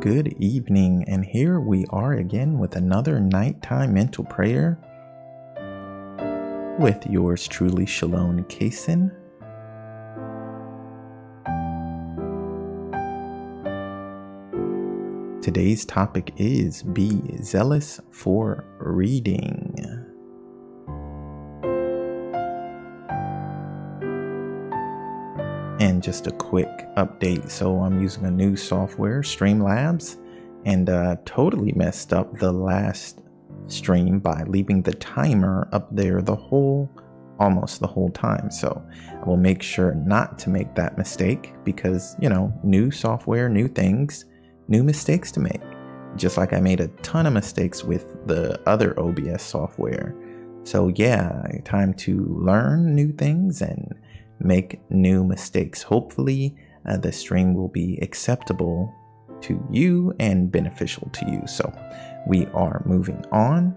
Good evening, and here we are again with another nighttime mental prayer with yours truly, Shalom Kaysen. Today's topic is Be Zealous for Reading. Just a quick update. So I'm using a new software, Streamlabs, and uh, totally messed up the last stream by leaving the timer up there the whole, almost the whole time. So I will make sure not to make that mistake because, you know, new software, new things, new mistakes to make. Just like I made a ton of mistakes with the other OBS software. So yeah, time to learn new things and make new mistakes. Hopefully, uh, the stream will be acceptable to you and beneficial to you. So, we are moving on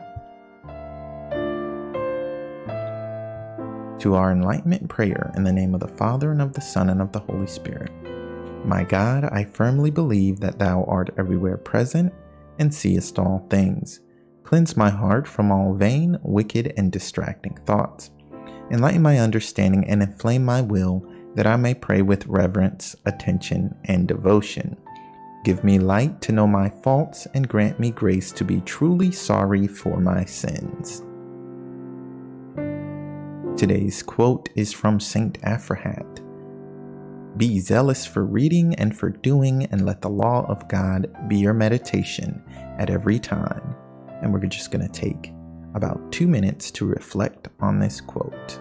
to our enlightenment prayer in the name of the Father and of the Son and of the Holy Spirit. My God, I firmly believe that Thou art everywhere present and seest all things. Cleanse my heart from all vain, wicked, and distracting thoughts enlighten my understanding, and inflame my will, that I may pray with reverence, attention, and devotion. Give me light to know my faults, and grant me grace to be truly sorry for my sins. Today's quote is from Saint Aphrahat. Be zealous for reading and for doing, and let the law of God be your meditation at every time. And we're just going to take about two minutes to reflect on this quote.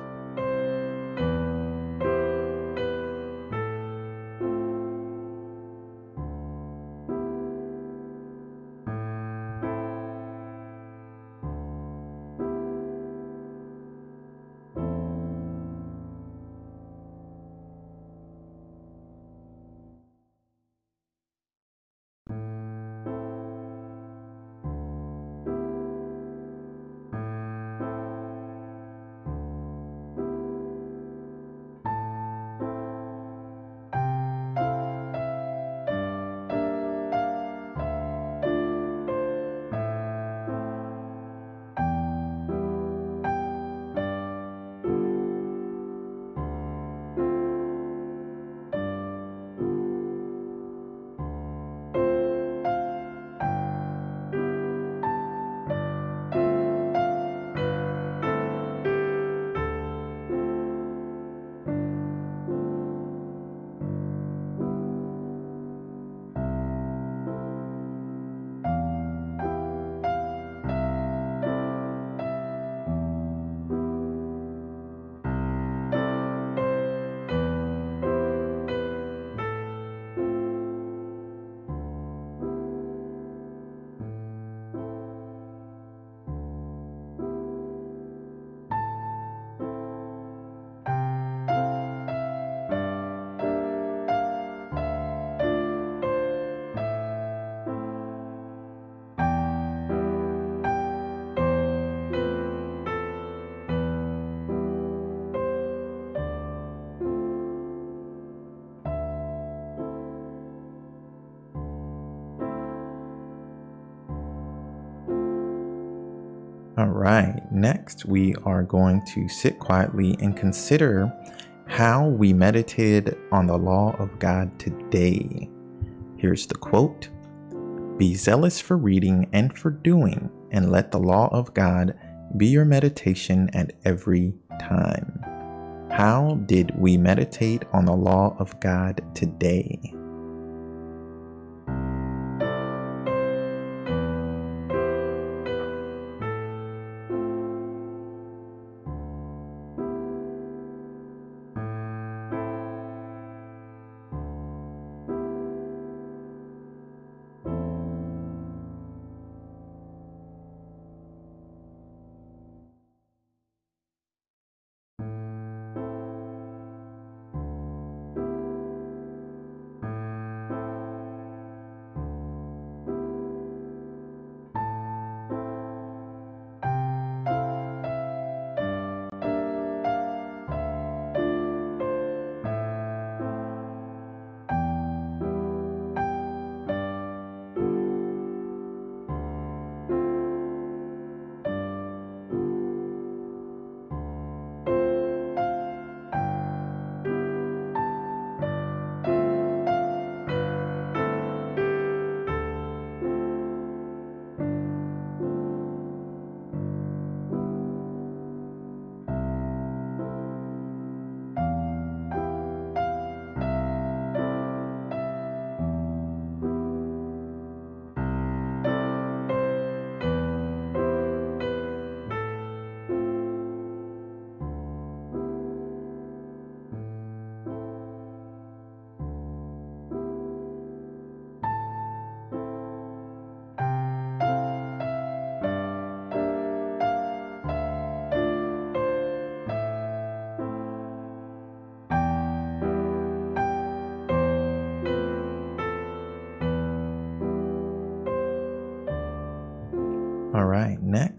All right, next we are going to sit quietly and consider how we meditated on the law of God today. Here's the quote Be zealous for reading and for doing, and let the law of God be your meditation at every time. How did we meditate on the law of God today?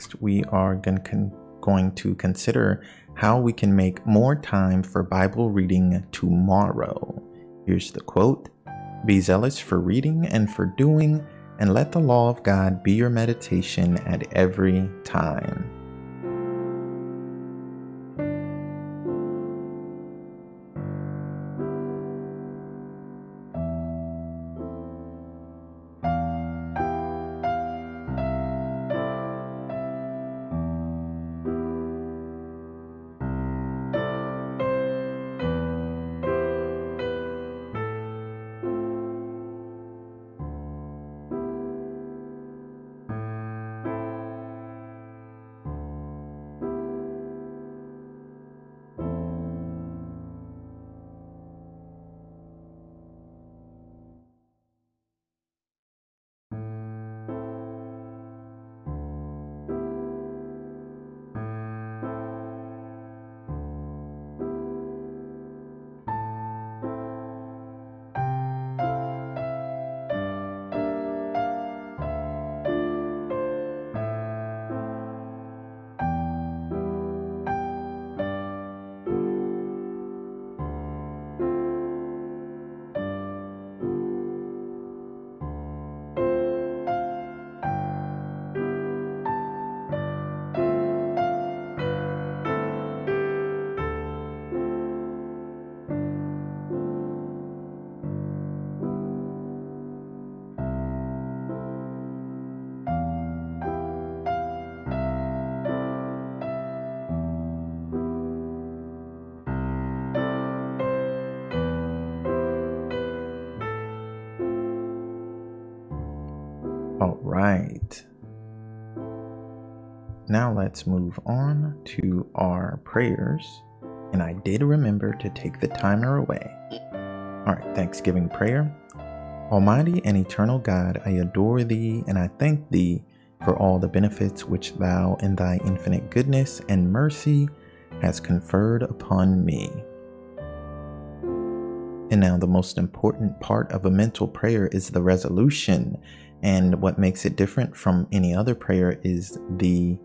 Next we are going to consider how we can make more time for Bible reading tomorrow. Here's the quote Be zealous for reading and for doing, and let the law of God be your meditation at every time. Let's move on to our prayers. And I did remember to take the timer away. All right, Thanksgiving prayer. Almighty and eternal God, I adore thee and I thank thee for all the benefits which thou in thy infinite goodness and mercy has conferred upon me. And now, the most important part of a mental prayer is the resolution and what makes it different from any other prayer is the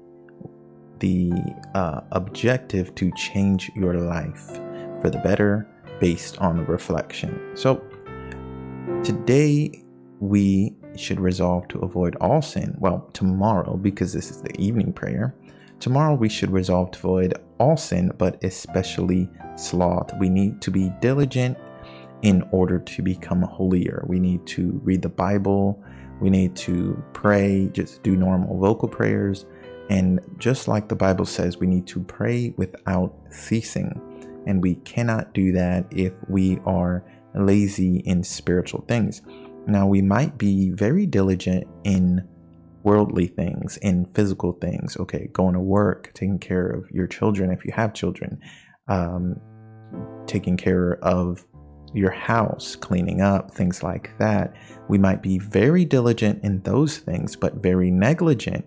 the uh, objective to change your life for the better based on reflection. So today we should resolve to avoid all sin. Well, tomorrow, because this is the evening prayer, tomorrow we should resolve to avoid all sin, but especially sloth. We need to be diligent in order to become holier. We need to read the Bible we need to pray, just do normal vocal prayers. And just like the Bible says, we need to pray without ceasing. And we cannot do that if we are lazy in spiritual things. Now, we might be very diligent in worldly things, in physical things. Okay, going to work, taking care of your children if you have children, um, taking care of your house, cleaning up, things like that. We might be very diligent in those things, but very negligent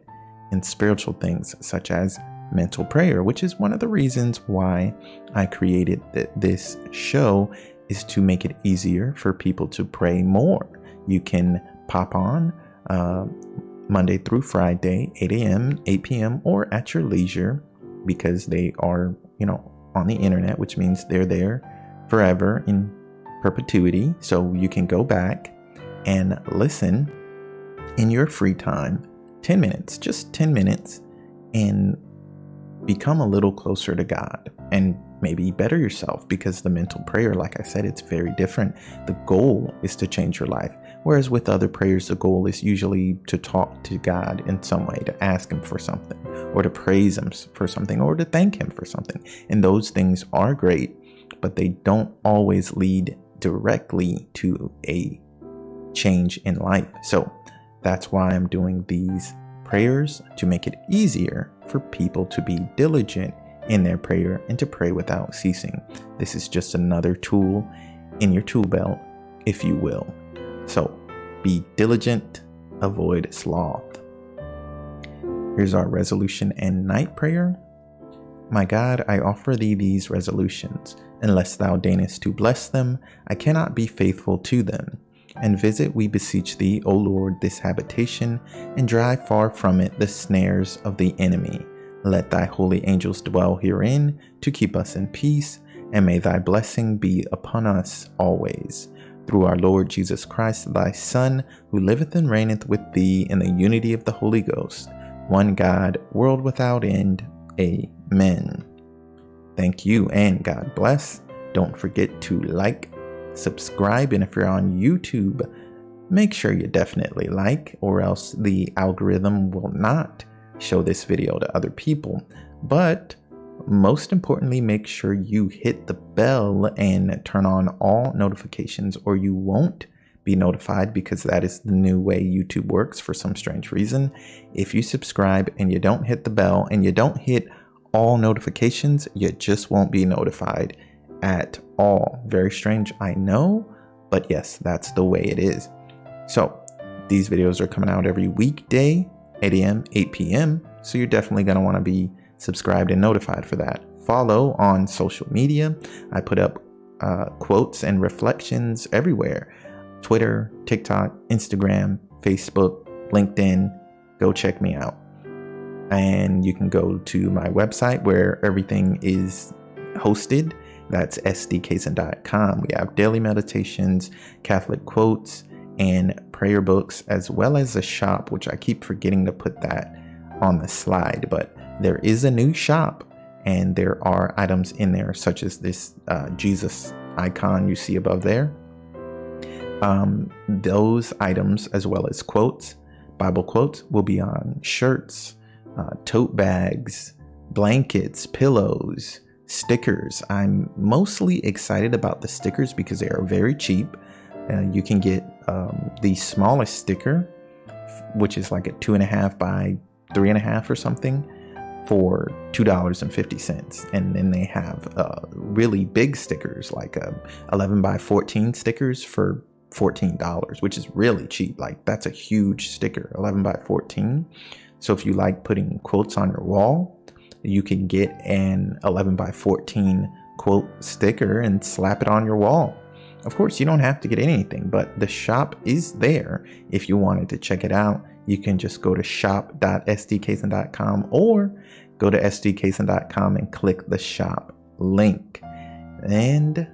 in spiritual things such as mental prayer, which is one of the reasons why I created th- this show is to make it easier for people to pray more. You can pop on uh, Monday through Friday, 8 a.m., 8 p.m., or at your leisure because they are, you know, on the internet, which means they're there forever in perpetuity. So you can go back and listen in your free time 10 minutes, just 10 minutes, and become a little closer to God and maybe better yourself because the mental prayer, like I said, it's very different. The goal is to change your life. Whereas with other prayers, the goal is usually to talk to God in some way, to ask Him for something, or to praise Him for something, or to thank Him for something. And those things are great, but they don't always lead directly to a change in life. So that's why I'm doing these prayers to make it easier for people to be diligent in their prayer and to pray without ceasing. This is just another tool in your tool belt, if you will. So be diligent, avoid sloth. Here's our resolution and night prayer. My God, I offer thee these resolutions Unless thou deignest to bless them, I cannot be faithful to them. And visit, we beseech thee, O Lord, this habitation, and drive far from it the snares of the enemy. Let thy holy angels dwell herein to keep us in peace, and may thy blessing be upon us always. Through our Lord Jesus Christ, thy Son, who liveth and reigneth with thee in the unity of the Holy Ghost, one God, world without end. Amen. Thank you and God bless. Don't forget to like, subscribe, and if you're on YouTube, make sure you definitely like, or else the algorithm will not show this video to other people. But most importantly, make sure you hit the bell and turn on all notifications, or you won't be notified because that is the new way YouTube works for some strange reason. If you subscribe and you don't hit the bell and you don't hit all notifications, you just won't be notified at all. Very strange, I know, but yes, that's the way it is. So, these videos are coming out every weekday, 8 a.m., 8 p.m. So, you're definitely going to want to be subscribed and notified for that. Follow on social media. I put up uh, quotes and reflections everywhere Twitter, TikTok, Instagram, Facebook, LinkedIn. Go check me out. And you can go to my website where everything is hosted. That's sdkaysen.com. We have daily meditations, Catholic quotes, and prayer books, as well as a shop, which I keep forgetting to put that on the slide. But there is a new shop, and there are items in there, such as this uh, Jesus icon you see above there. Um, those items, as well as quotes, Bible quotes, will be on shirts, uh, tote bags, blankets, pillows, stickers. I'm mostly excited about the stickers because they are very cheap. Uh, you can get um, the smallest sticker, which is like a two and a half by three and a half or something, for two dollars and fifty cents. And then they have uh, really big stickers, like a 11 by 14 stickers for $14, which is really cheap. Like that's a huge sticker, 11 by 14. So if you like putting quotes on your wall, you can get an 11 by 14 quote sticker and slap it on your wall. Of course, you don't have to get anything, but the shop is there. If you wanted to check it out, you can just go to shop.sdkaysen.com or go to sdkaysen.com and click the shop link. And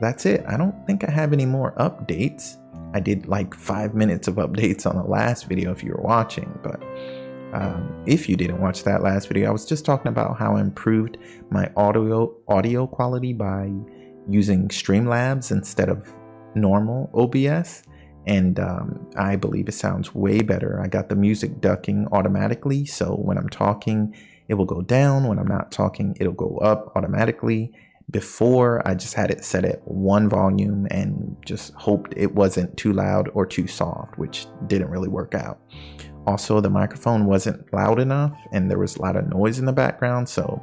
that's it. I don't think I have any more updates. I did like five minutes of updates on the last video if you were watching, but um, if you didn't watch that last video, I was just talking about how I improved my audio audio quality by using Streamlabs instead of normal OBS. And um, I believe it sounds way better. I got the music ducking automatically. So when I'm talking, it will go down. When I'm not talking, it'll go up automatically. Before, I just had it set at one volume and just hoped it wasn't too loud or too soft, which didn't really work out. Also, the microphone wasn't loud enough and there was a lot of noise in the background. So,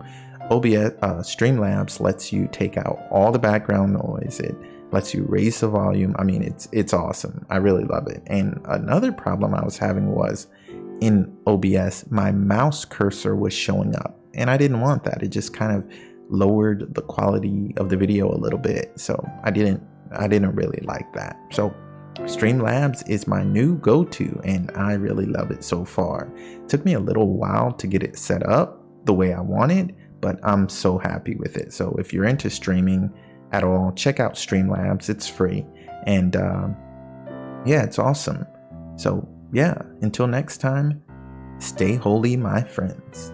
OBS uh, Streamlabs lets you take out all the background noise. It lets you raise the volume. I mean, it's it's awesome. I really love it. And another problem I was having was in OBS, my mouse cursor was showing up, and I didn't want that. It just kind of lowered the quality of the video a little bit. So I didn't I didn't really like that. So Streamlabs is my new go-to and I really love it so far. It took me a little while to get it set up the way I wanted, but I'm so happy with it. So if you're into streaming at all, check out Streamlabs. It's free. And um, yeah, it's awesome. So yeah, until next time, stay holy, my friends.